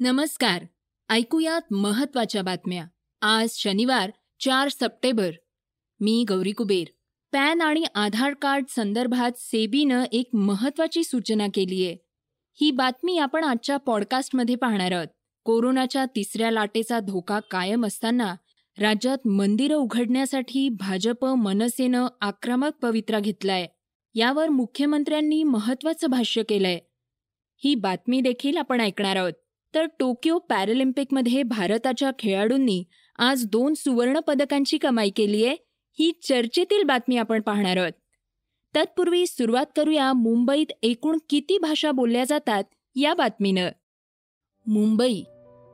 नमस्कार. ऐकूयात महत्त्वाच्या बातम्या. आज शनिवार चार सप्टेंबर. मी गौरी कुबेर. पॅन आणि आधार कार्ड संदर्भात सेबीनं एक महत्वाची सूचना केली आहे ही बातमी आपण आजच्या पॉडकास्टमध्ये पाहणार आहोत. कोरोनाच्या तिसऱ्या लाटेचा धोका कायम असताना राज्यात मंदिरं उघडण्यासाठी भाजप मनसेनं आक्रमक पवित्रा घेतलाय. यावर मुख्यमंत्र्यांनी महत्वाचं भाष्य केलंय. ही बातमी देखील आपण ऐकणार आहोत. तर टोकियो पॅरालिम्पिकमध्ये भारताच्या खेळाडूंनी आज दोन सुवर्ण पदकांची कमाई केली आहे ही चर्चेतील बातमी आपण पाहणार आहोत. तत्पूर्वी सुरुवात करूया मुंबईत एकूण किती भाषा बोलल्या जातात या बातमीनं. मुंबई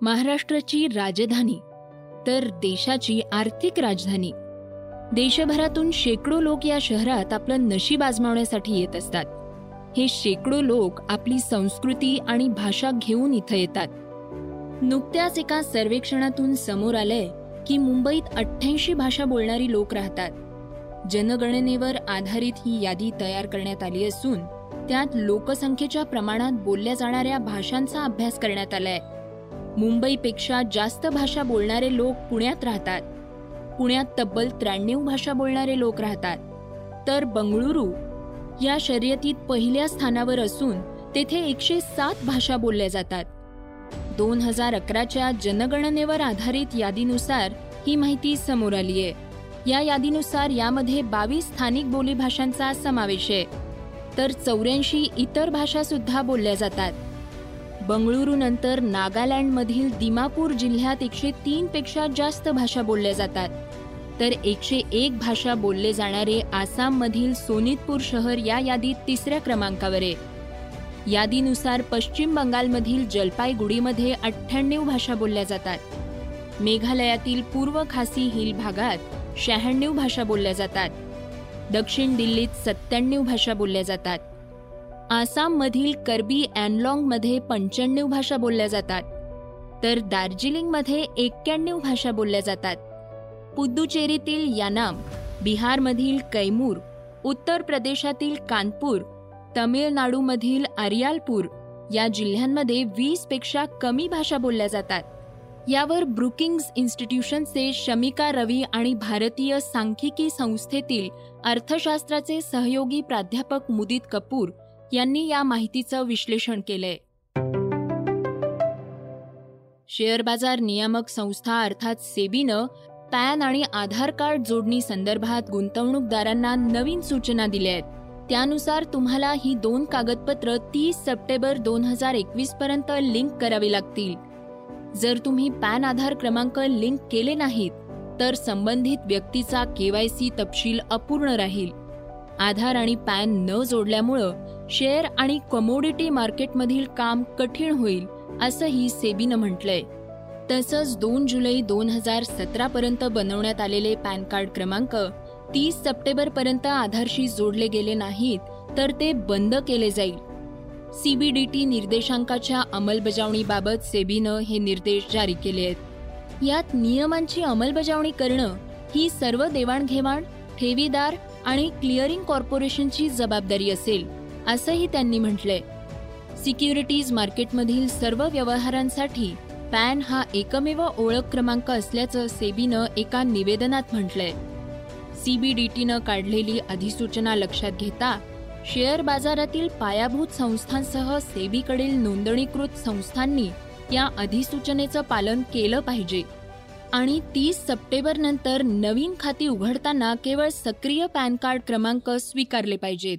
महाराष्ट्राची राजधानी तर देशाची आर्थिक राजधानी. देशभरातून शेकडो लोक या शहरात आपलं नशीब आजमावण्यासाठी येत असतात. हे शेकडो लोक आपली संस्कृती आणि भाषा घेऊन इथं येतात. नुकत्याच एका सर्वेक्षणातून समोर आलंय की मुंबईत अठ्ठ्याऐंशी भाषा बोलणारी लोक राहतात. जनगणनेवर आधारित ही यादी तयार करण्यात आली असून त्यात लोकसंख्येच्या प्रमाणात बोलल्या जाणाऱ्या भाषांचा अभ्यास करण्यात आलाय. मुंबईपेक्षा जास्त भाषा बोलणारे लोक पुण्यात राहतात. पुण्यात तब्बल त्र्याण्णव भाषा बोलणारे लोक राहतात. तर बंगळुरू या शर्यतीत पहिल्या स्थानावर असून तेथे एकशे सात भाषा बोलल्या जातात. दोन हजार अकराच्या जनगणनेवर आधारित यादीनुसार ही माहिती समोर आली आहे. या यादीनुसार यामध्ये बावीस स्थानिक बोलीभाषांचा समावेश आहे. तर चौऱ्याऐंशी इतर भाषा सुद्धा बोलल्या जातात. बंगळुरू नंतर नागालँडमधील दिमापूर जिल्ह्यात एकशे तीन पेक्षा जास्त भाषा बोलल्या जातात. तर एकशे एक भाषा बोलले जाणारे आसाममधील सोनितपूर शहर या यादीत तिसऱ्या क्रमांकावर आहे. यादीनुसार पश्चिम बंगालमधील जलपाईगुडीमध्ये अठ्ठ्याण्णव भाषा बोलल्या जातात. मेघालयातील पूर्व खासी हिल भागात शहाण्णव भाषा बोलल्या जातात. दक्षिण दिल्लीत सत्त्याण्णव भाषा बोलल्या जातात. आसाममधील कर्बी अँडलॉंगमध्ये पंच्याण्णव भाषा बोलल्या जातात. तर दार्जिलिंगमध्ये एक्क्याण्णव भाषा बोलल्या जातात. पुद्दुचेरीतील यानाम बिहारमधील कैमूर उत्तर प्रदेशातील कानपूर तमिळनाडूमधील आरियालपूर या जिल्ह्यांमध्ये वीसपेक्षा कमी भाषा बोलल्या जातात. यावर ब्रुकिंग्ज इन्स्टिट्यूशनचे शमिका रवी आणि भारतीय सांख्यिकी संस्थेतील अर्थशास्त्राचे सहयोगी प्राध्यापक मुदित कपूर यांनी या माहितीचं विश्लेषण केलंय. शेअर बाजार नियामक संस्था अर्थात सेबीनं पॅन आणि आधार कार्ड जोडणी संदर्भात गुंतवणूकदारांना नवीन सूचना दिल्या आहेत. त्यानुसार तुम्हाला ही दोन कागदपत्र तीस सप्टेंबर दोन हजार एकवीस पर्यंत लिंक करावी लागतील. जर तुम्ही पॅन आधार क्रमांक लिंक केले नाहीत तर संबंधित व्यक्तीचा केवायसी तपशील अपूर्ण राहील. आधार आणि पॅन न जोडल्यामुळं शेअर आणि कमोडिटी मार्केटमधील काम कठीण होईल असंही सेबीनं म्हटलंय. तसंच दोन जुलै दोन हजार सतरापर्यंत बनवण्यात आलेले पॅन कार्ड क्रमांक तीस सप्टेंबर पर्यंत आधारशी जोडले गेले नाहीत तर ते बंद केले जाईल. सीबीडीटी निर्देशांकाच्या अंमलबजावणीबाबत सेबीनं हे निर्देश जारी केले आहेत. यात नियमांची अंमलबजावणी करणं ही सर्व देवाणघेवाण ठेवीदार आणि क्लिअरिंग कॉर्पोरेशनची जबाबदारी असेल असंही त्यांनी म्हटलंय. सिक्युरिटीज मार्केटमधील सर्व व्यवहारांसाठी पॅन हा एकमेव ओळख क्रमांक असल्याचं सेबीनं एका निवेदनात म्हटलंय. सीबीडीटीनं काढलेली अधिसूचना लक्षात घेता शेअर बाजारातील पायाभूत संस्थांसह सेबीकडील नोंदणीकृत संस्थांनी या अधिसूचनेचं पालन केलं पाहिजे. आणि तीस सप्टेंबर नंतर नवीन खाती उघडताना केवळ सक्रिय पॅन कार्ड क्रमांक स्वीकारले पाहिजेत.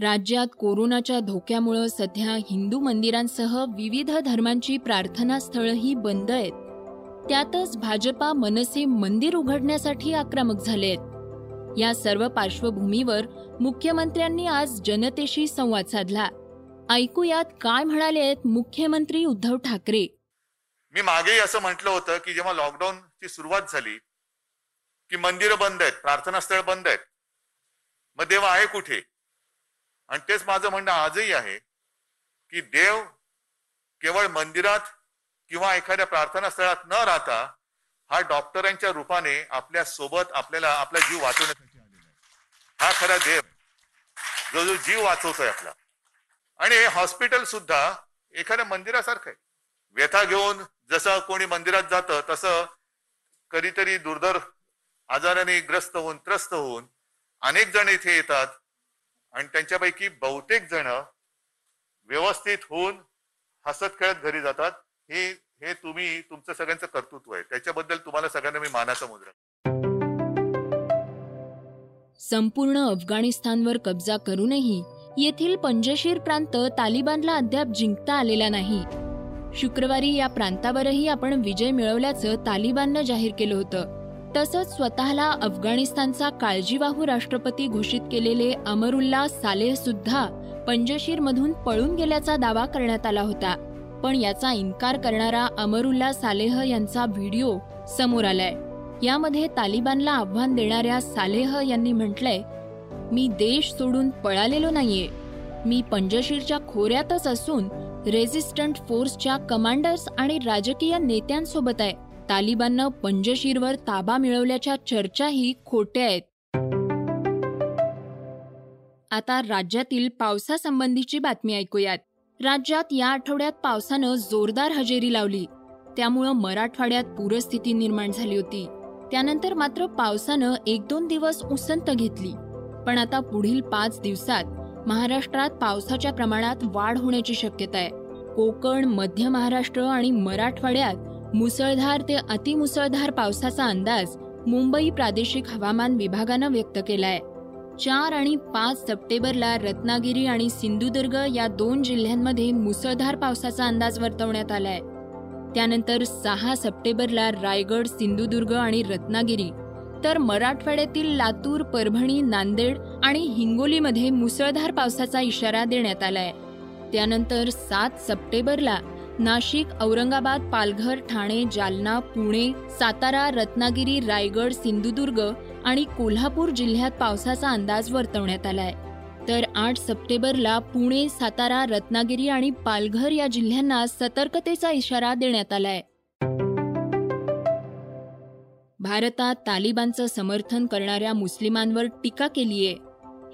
राज्यात कोरोनाच्या धोक्यामुळं सध्या हिंदू मंदिरांसह विविध धर्मांची प्रार्थनास्थळंही बंद आहेत. त्यातच भाजपा मनसे मंदिर उघडण्यासाठी आक्रमक झालेत. या सर्व पार्श्वभूमीवर मुख्यमंत्र्यांनी आज जनतेशी संवाद साधला. ऐकूयात काय म्हणाले मुख्यमंत्री उद्धव ठाकरे? मी मागेही असं म्हटलं होतं की जेव्हा लॉकडाऊनची सुरुवात झाली की मंदिरं बंद आहेत प्रार्थनास्थळ बंद आहेत मग देव आहे कुठे? आणि तेच माझं म्हणणं आजही आहे की देव केवळ मंदिरात किंवा एखाद्या प्रार्थना स्थळात न राहता हा डॉक्टरांच्या रूपाने आपल्यासोबत आपल्याला आपला जीव वाचवण्यासाठी आलेला आहे. हा खरा देव जो जो जीव वाचवतोय आपला. आणि हे हॉस्पिटल सुद्धा एखाद्या मंदिरासारखं आहे. व्यथा घेऊन जसं कोणी मंदिरात जातं तसं कधीतरी दुर्धर आजाराने ग्रस्त होऊन त्रस्त होऊन अनेक जण इथे येतात आणि त्यांच्यापैकी बहुतेक जण व्यवस्थित होऊन हसत खेळत घरी जातात. हे हे तुम्ही तुमचं सगळ्यांचं कर्तृत्व आहे. त्याच्याबद्दल तुम्हाला सगळ्यांना मी मानाचा मुद्रा संपूर्ण अफगाणिस्तानवर कब्जा करूनही येथील पंजशीर प्रांत तालिबानला अद्याप जिंकता आलेला नाही. शुक्रवारी या प्रांतावरही आपण विजय मिळवल्याचं तालिबाननं जाहीर केलं होतं. तसंच स्वतःला अफगाणिस्तानचा काळजीवाहू राष्ट्रपती घोषित केलेले अमरुल्ला सालेह सुद्धा पंजशीरमधून पळून गेल्याचा दावा करण्यात आला होता. पण याचा इन्कार करणारा अमरुल्ला सालेह यांचा व्हिडिओ समोर आलाय. यामध्ये तालिबानला आव्हान देणाऱ्या सालेह यांनी म्हटलंय मी देश सोडून पळालेलो नाहीये. मी पंजशीरच्या खोऱ्यातच असून रेझिस्टंट फोर्सच्या कमांडर्स आणि राजकीय नेत्यांसोबत आहे. तालिबाननं पंजशीरवर ताबा मिळवल्याच्या चर्चाही खोट्या आहेत. आता राज्यातील पावसासंबंधीची बातमी ऐकूयात. राज्यात या आठवड्यात पावसानं जोरदार हजेरी लावली. त्यामुळं मराठवाड्यात पूरस्थिती निर्माण झाली होती. त्यानंतर मात्र पावसानं एक दोन दिवस उसंत घेतली. पण आता पुढील पाच दिवसात महाराष्ट्रात पावसाच्या प्रमाणात वाढ होण्याची शक्यता आहे. कोकण मध्य महाराष्ट्र आणि मराठवाड्यात मुसळधार ते अतिमुसळधार पावसाचा अंदाज मुंबई प्रादेशिक हवामान विभागानं व्यक्त केलाय. चार आणि पाच सप्टेंबरला रत्नागिरी आणि सिंधुदुर्ग या दोन जिल्ह्यांमध्ये मुसळधार पावसाचा अंदाज वर्तवण्यात आलाय. त्यानंतर सहा सप्टेंबरला रायगड सिंधुदुर्ग आणि रत्नागिरी तर मराठवाड्यातील लातूर परभणी नांदेड आणि हिंगोलीमध्ये मुसळधार पावसाचा इशारा देण्यात आलाय. त्यानंतर सात सप्टेंबरला नाशिक औरंगाबाद पालघर ठाणे जालना पुणे सातारा रत्नागिरी रायगड सिंधुदुर्ग आणि कोल्हापूर जिल्ह्यात पावसाचा अंदाज वर्तवण्यात आलाय. तर आठ सप्टेंबरला पुणे सातारा रत्नागिरी आणि पालघर या जिल्ह्यांना सतर्कतेचा इशारा देण्यात आलाय. भारतात तालिबानचं समर्थन करणाऱ्या मुस्लिमांवर टीका केलीये.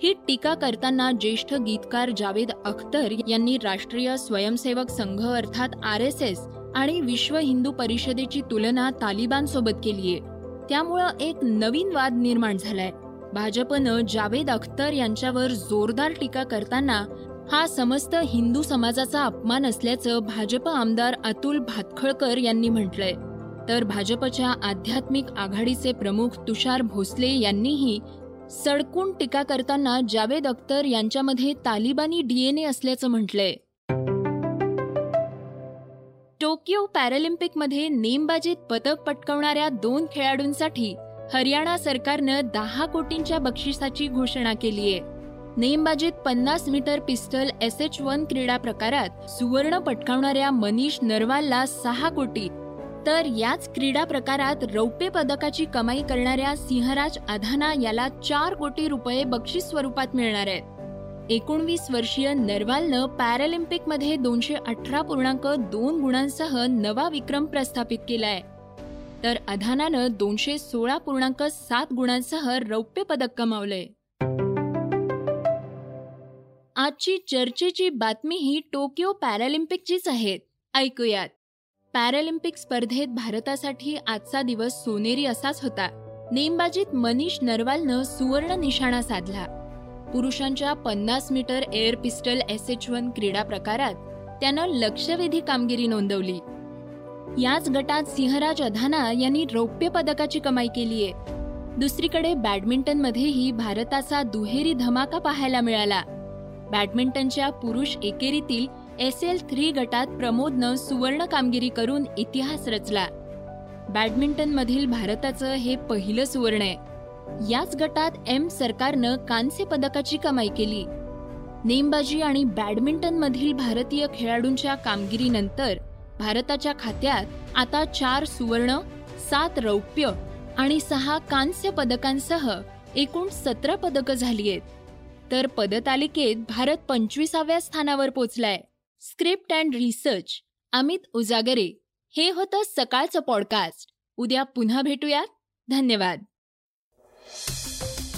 ही टीका करताना ज्येष्ठ गीतकार जावेद अख्तर यांनी राष्ट्रीय स्वयंसेवक संघ अर्थात आर एस एस आणि विश्व हिंदू परिषदेची तुलना तालिबान सोबत केलीये. त्यामुळं एक नवीन वाद निर्माण झालाय. भाजपनं जावेद अख्तर यांच्यावर जोरदार टीका करताना हा समस्त हिंदू समाजाचा अपमान असल्याचं भाजप आमदार अतुल भातखळकर यांनी म्हटलंय. तर भाजपच्या आध्यात्मिक आघाडीचे प्रमुख तुषार भोसले यांनीही सडकून टीका करताना जावेद अख्तर यांच्यामध्ये तालिबानी डीएनए असल्याचं म्हटलंय. टोकियो पॅरालिम्पिकमध्ये नेमबाजीत पदक पटकवणाऱ्या दोन खेळाडूंसाठी हरियाणा सरकारनं दहा कोटींच्या बक्षिसाची घोषणा केली आहे. नेमबाजीत पन्नास metre pistol S H one क्रीडा प्रकारात सुवर्ण पटकावणाऱ्या मनीष नरवालला सहा कोटी. तर याच क्रीडा प्रकारात रौप्य पदकाची कमाई करणाऱ्या सिंहराज अधाना याला चार कोटी रुपये बक्षीस स्वरूपात मिळणार आहेत. एकोणवीस वर्षीय नरवालनं पॅरालिम्पिकमध्ये दोनशे अठरा पूर्णांक दोन गुणांसह नवा विक्रम प्रस्थापित केलाय. तर अधानानं दोनशे सोळा पूर्णांक सात गुणांसह रौप्य पदक कमावलंय. आजची चर्चेची बातमी ही टोकियो पॅरालिम्पिकचीच आहेत ऐकूयात. पॅरालिम्पिक स्पर्धेत भारतासाठी आजचा दिवस सोनेरी असाच होता. नेमबाजीत मनीष नरवालनं सुवर्ण निशाणा साधला. पुरुषांच्या पन्नास metre air pistol S H one क्रीडा प्रकारात त्यानं लक्षवेधी कामगिरी नोंदवली. याच गटात सिंहराज अधाना यांनी रौप्य पदकाची कमाई केली आहे दुसरीकडे बॅडमिंटनमध्येही भारताचा दुहेरी धमाका पाहायला मिळाला. बॅडमिंटनच्या पुरुष एकेरीतील एस एल थ्री गटात प्रमोदनं सुवर्ण कामगिरी करून इतिहास रचला. बॅडमिंटनमधील भारताचं हे पहिलं सुवर्ण आहे. याच गटात एम सरकारनं कांस्य पदकाची कमाई केली. नेमबाजी आणि बॅडमिंटनमधील भारतीय खेळाडूंच्या कामगिरीनंतर भारताच्या खात्यात आता चार सुवर्ण सात रौप्य आणि सहा कांस्य पदकांसह एकूण सतरा पदकं झाली आहेत तर पदतालिकेत भारत पंचवीसाव्या स्थानावर पोचलाय. Script and research Amit Ujagare. हे होतं सकाळचं पॉडकास्ट. उद्या पुन्हा भेटूयात. धन्यवाद.